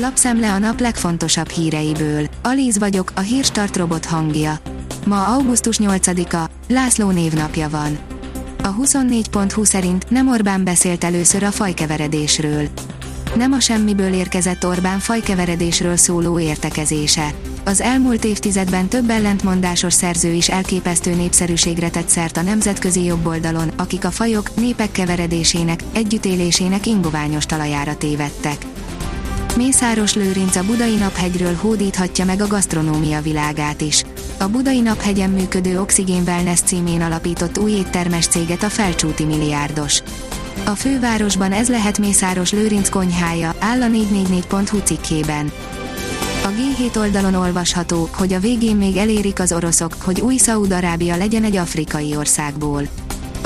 Lapszemle a nap legfontosabb híreiből. Alíz vagyok, a hírstart robot hangja. Ma augusztus 8-a, László névnapja van. A 24.20 szerint nem Orbán beszélt először a fajkeveredésről. Nem a semmiből érkezett Orbán fajkeveredésről szóló értekezése. Az elmúlt évtizedben több ellentmondásos szerző is elképesztő népszerűségre tett szert a nemzetközi jobboldalon, akik a fajok, népek keveredésének, együttélésének ingoványos talajára tévedtek. Mészáros Lőrinc a Budai Naphegyről hódíthatja meg a gasztronómia világát is. A Budai Naphegyen működő Oxygen Wellness címén alapított új éttermes céget a felcsúti milliárdos. A fővárosban ez lehet Mészáros Lőrinc konyhája, áll a 444.hu cikkében. A G7 oldalon olvasható, hogy a végén még elérik az oroszok, hogy új Szaúd-Arábia legyen egy afrikai országból.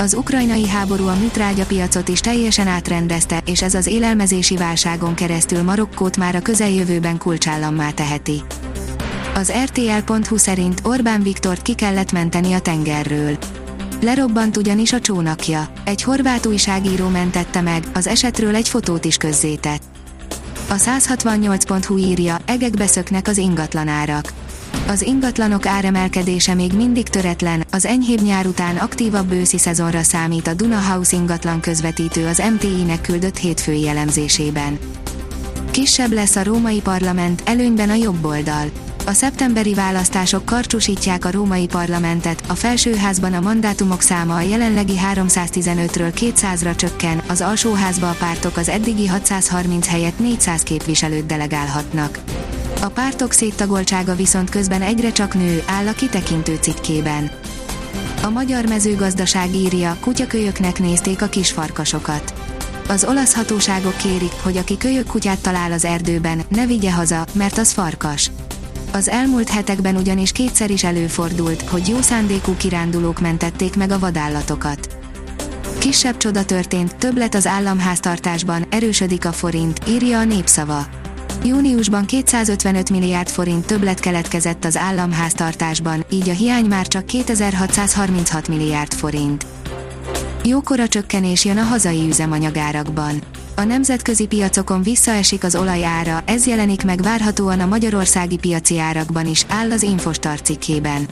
Az ukrajnai háború a műtrágyapiacot is teljesen átrendezte, és ez az élelmezési válságon keresztül Marokkót már a közeljövőben kulcsállammá teheti. Az RTL.hu szerint Orbán Viktort ki kellett menteni a tengerről. Lerobbant ugyanis a csónakja. Egy horvát újságíró mentette meg, az esetről egy fotót is közzétett. A 168.hu írja, egekbe szöknek az ingatlanárak. Az ingatlanok áremelkedése még mindig töretlen, az enyhébb nyár után aktívabb őszi szezonra számít a Duna House ingatlan közvetítő az MTI-nek küldött hétfői jellemzésében. Kisebb lesz a római parlament, előnyben a jobb oldal. A szeptemberi választások karcsúsítják a római parlamentet, a felsőházban a mandátumok száma a jelenlegi 315-ről 200-ra csökken, az alsóházba a pártok az eddigi 630 helyett 400 képviselőt delegálhatnak. A pártok széttagoltsága viszont közben egyre csak nő, áll a kitekintő cikkében. A magyar mezőgazdaság írja, kutyakölyöknek nézték a kisfarkasokat. Az olasz hatóságok kérik, hogy aki kölyök kutyát talál az erdőben, ne vigye haza, mert az farkas. Az elmúlt hetekben ugyanis kétszer is előfordult, hogy jó szándékú kirándulók mentették meg a vadállatokat. Kisebb csoda történt, több lett az államháztartásban, erősödik a forint, írja a népszava. Júniusban 255 milliárd forint többlet keletkezett az államháztartásban, így a hiány már csak 2636 milliárd forint. Jókora csökkenés jön a hazai üzemanyagárakban. A nemzetközi piacokon visszaesik az olaj ára, ez jelenik meg várhatóan a magyarországi piaci árakban is, áll az Infostar cikkében.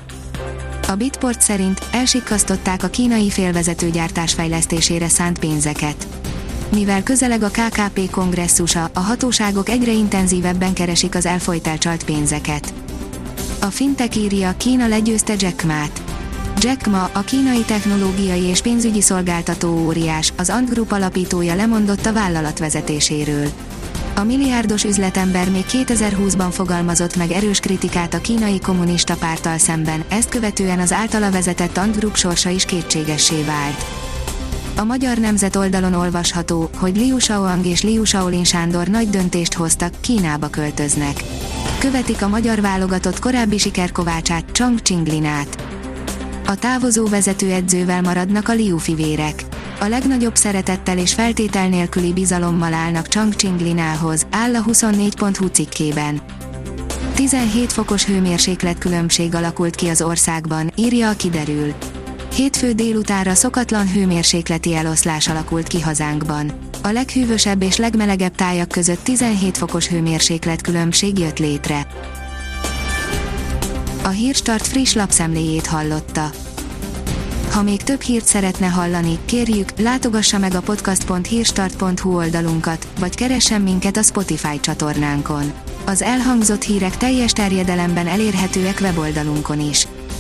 A Bitport szerint elsikkasztották a kínai félvezetőgyártás fejlesztésére szánt pénzeket. Mivel közeleg a KKP kongresszusa, a hatóságok egyre intenzívebben keresik az elfolyt elcsalt pénzeket. A fintek írja, Kína legyőzte Jack Ma-t. Jack Ma, a kínai technológiai és pénzügyi szolgáltató óriás, az Ant Group alapítója lemondott a vállalat vezetéséről. A milliárdos üzletember még 2020-ban fogalmazott meg erős kritikát a kínai kommunista párttal szemben, ezt követően az általa vezetett Ant Group sorsa is kétségessé vált. A magyar nemzet oldalon olvasható, hogy Liu Shaoang és Liu Shaolin Sándor nagy döntést hoztak, Kínába költöznek. Követik a magyar válogatott korábbi sikerkovácsát, Chang Chinglinát. A távozó vezetőedzővel maradnak a Liu fivérek. A legnagyobb szeretettel és feltétel nélküli bizalommal állnak Chang Chinglinához, áll a 24.hu cikkében. 17 fokos hőmérséklet különbség alakult ki az országban, írja a kiderül. Hétfő délutára szokatlan hőmérsékleti eloszlás alakult ki hazánkban. A leghűvösebb és legmelegebb tájak között 17 fokos hőmérséklet különbség jött létre. A Hírstart friss lapszemléjét hallotta. Ha még több hírt szeretne hallani, kérjük, látogassa meg a podcast.hírstart.hu oldalunkat, vagy keressen minket a Spotify csatornánkon. Az elhangzott hírek teljes terjedelemben elérhetőek weboldalunkon is.